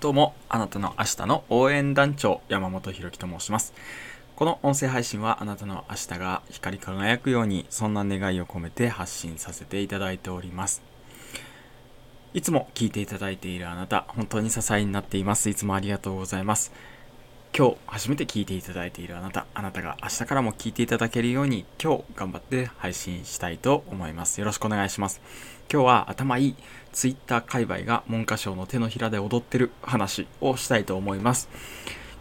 どうも、あなたの明日の応援団長、山本博樹と申します。この音声配信はあなたの明日が光り輝くように、そんな願いを込めて発信させていただいております。いつも聞いていただいているあなた、本当に支えになっています。いつもありがとうございます。今日初めて聞いていただいているあなた、あなたが明日からも聞いていただけるように今日頑張って配信したいと思います。よろしくお願いします。今日は頭いい Twitter 界隈が文科省の手のひらで踊ってる話をしたいと思います。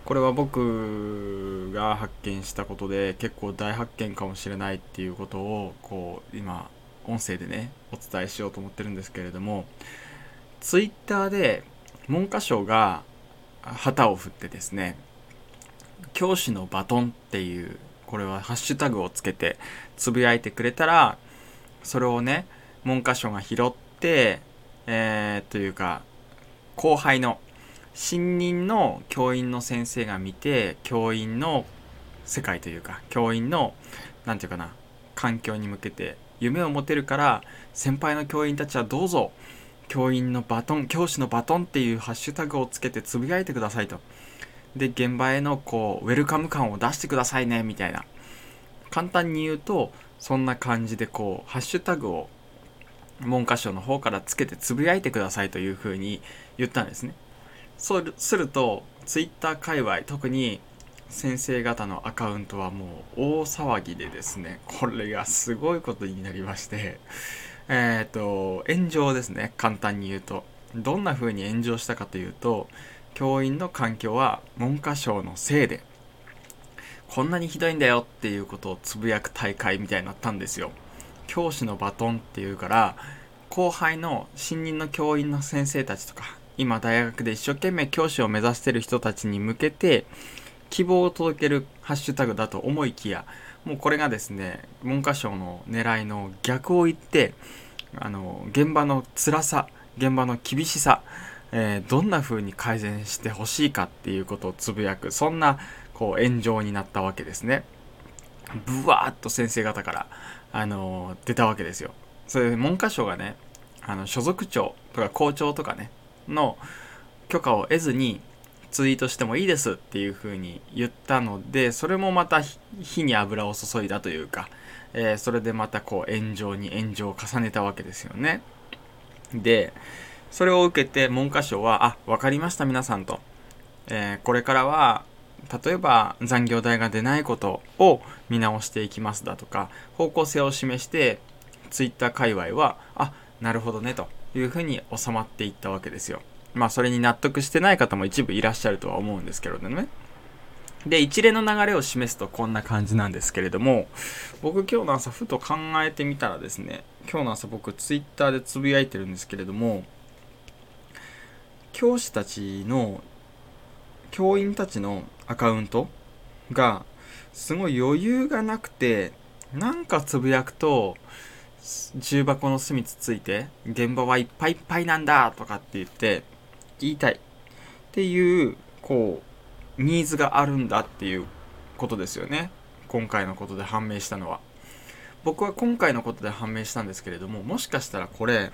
これは僕が発見したことで結構大発見かもしれないっていうことをこう今音声でねお伝えしようと思ってるんですけれども Twitter で文科省が旗を振ってですね教師のバトンっていうこれはハッシュタグをつけてつぶやいてくれたらそれをね文科省が拾って、えー、というか後輩の新任の教員の先生が見て教員の世界というか教員の何て言うかな環境に向けて夢を持てるから先輩の教員たちはどうぞ教員のバトン教師のバトンっていうハッシュタグをつけてつぶやいてくださいと。で現場へのこうウェルカム感を出してくださいねみたいな。簡単に言うとそんな感じでこうハッシュタグを文科省の方からつけてつぶやいてくださいというふうに言ったんですね。そうすると、ツイッター界隈、特に先生方のアカウントはもう大騒ぎでですね、これがすごいことになりまして、えっ、ー、と、炎上ですね、簡単に言うと。どんな風に炎上したかというと、教員の環境は文科省のせいで、こんなにひどいんだよっていうことをつぶやく大会みたいになったんですよ。教師のバトンっていうから後輩の新任の教員の先生たちとか今大学で一生懸命教師を目指してる人たちに向けて希望を届けるハッシュタグだと思いきやもうこれがですね文科省の狙いの逆を言ってあの現場の辛さ現場の厳しさ、えー、どんな風に改善してほしいかっていうことをつぶやくそんなこう炎上になったわけですね。ブワーッと先生方からあの出たわけですよ。それで文科省がねあの所属長とか校長とかねの許可を得ずにツイートしてもいいですっていうふうに言ったのでそれもまた火に油を注いだというか、えー、それでまたこう炎上に炎上を重ねたわけですよね。でそれを受けて文科省は「あ分かりました皆さん」と、えー、これからは例えば残業代が出ないことを見直していきますだとか方向性を示してツイッター界隈はあなるほどねというふうに収まっていったわけですよ。まあそれに納得してない方も一部いらっしゃるとは思うんですけれどね。で一連の流れを示すとこんな感じなんですけれども僕今日の朝ふと考えてみたらですね今日の朝僕ツイッターでつぶやいてるんですけれども教師たちの教員たちのアカウントがすごい余裕がなくてなんかつぶやくと重箱の隅つついて現場はいっぱいいっぱいなんだとかって言って言いたい。っていうこうニーズがあるんだっていうことですよね。今回のことで判明したのは。僕は今回のことで判明したんですけれどももしかしたらこれ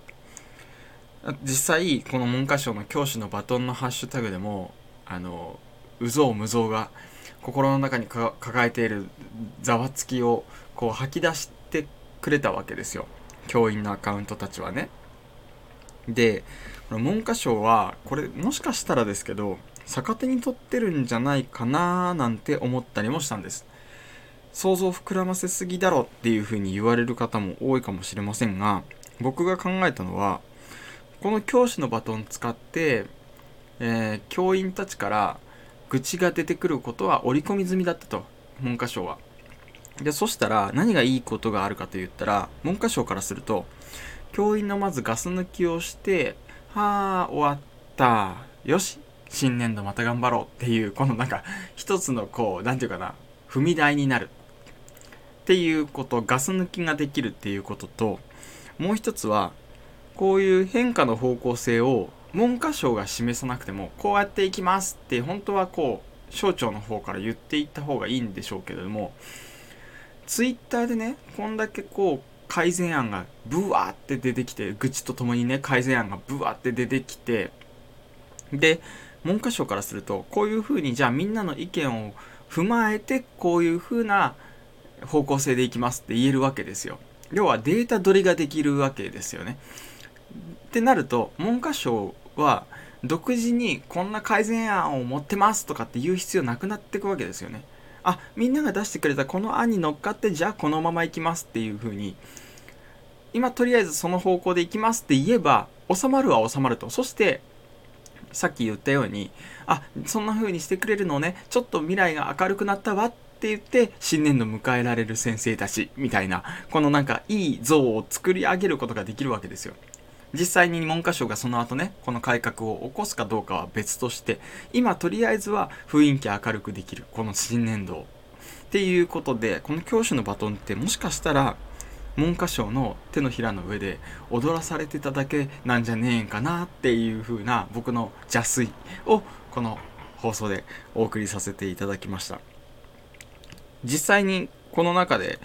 実際この文科省の教師のバトンのハッシュタグでもあのうぞうむぞうが心の中に抱えているざわつきをこう吐き出してくれたわけですよ教員のアカウントたちはね。でこの文科省はこれもしかしたらですけど逆手に取ってるんじゃないかななんて思ったりもしたんです。想像膨らませすぎだろっていうふうに言われる方も多いかもしれませんが僕が考えたのはこの教師のバトン使って、えー、教員たちから愚痴が出てくることは織り込み済みだったと文科省は。でそしたら何がいいことがあるかと言ったら文科省からすると教員のまずガス抜きをしてはあ終わったよし新年度また頑張ろうっていうこのなんか一つのこう何て言うかな踏み台になるっていうことガス抜きができるっていうことともう一つはこういう変化の方向性を文科省が示さなくてもこうやっていきますって本当はこう省庁の方から言っていった方がいいんでしょうけれどもツイッターでねこんだけこう改善案がブワーって出てきて愚痴とともにね改善案がブワーって出てきてで文科省からするとこういうふうにじゃあみんなの意見を踏まえてこういうふうな方向性でいきますって言えるわけですよ。要はデータ取りができるわけですよね。ってなると文科省は独自にこんな改善案を持ってますとかって言う必要なくなっていくわけですよね。あみんなが出してくれたこの案に乗っかってじゃあこのままいきますっていう風に今とりあえずその方向でいきますって言えば収まるは収まると。そしてさっき言ったようにあそんな風にしてくれるのね。ちょっと未来が明るくなったわって言って新年度迎えられる先生たちみたいなこのなんかいい像を作り上げることができるわけですよ。実際に文科省がその後ねこの改革を起こすかどうかは別として今とりあえずは雰囲気明るくできるこの新年度っていうことでこの教師のバトンってもしかしたら文科省の手のひらの上で踊らされてただけなんじゃねえんかなっていう風な僕の邪推をこの放送でお送りさせていただきました。実際にこの中で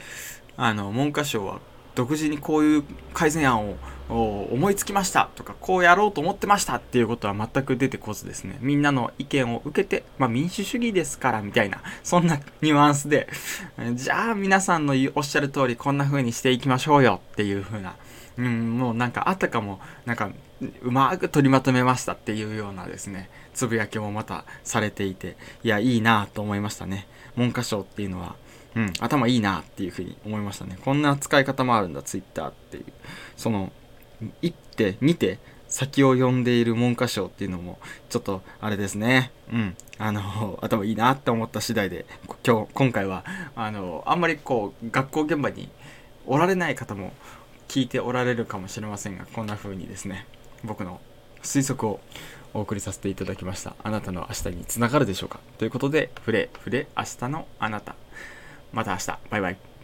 あの文科省は独自にこういう改善案を思いつきましたとかこうやろうと思ってましたっていうことは全く出てこずですね。みんなの意見を受けて、まあ、民主主義ですからみたいなそんなニュアンスで。じゃあ皆さんのおっしゃる通りこんな風にしていきましょうよっていう風なうんもうなんかあたかもなんかうまく取りまとめましたっていうようなですねつぶやきもまたされていていやいいなと思いましたね。文科省っていうのは。うん、頭いいなっていうふうに思いましたね。こんな使い方もあるんだ、ツイッターっていう。その、一手、二手、先を読んでいる文科省っていうのも、ちょっと、あれですね。うん。あの、頭いいなって思った次第で、今日、今回は、あの、あんまりこう、学校現場におられない方も聞いておられるかもしれませんが、こんな風にですね、僕の推測をお送りさせていただきました。あなたの明日につながるでしょうか？ということで、触れ、触れ、明日のあなた。また明日。バイバイ。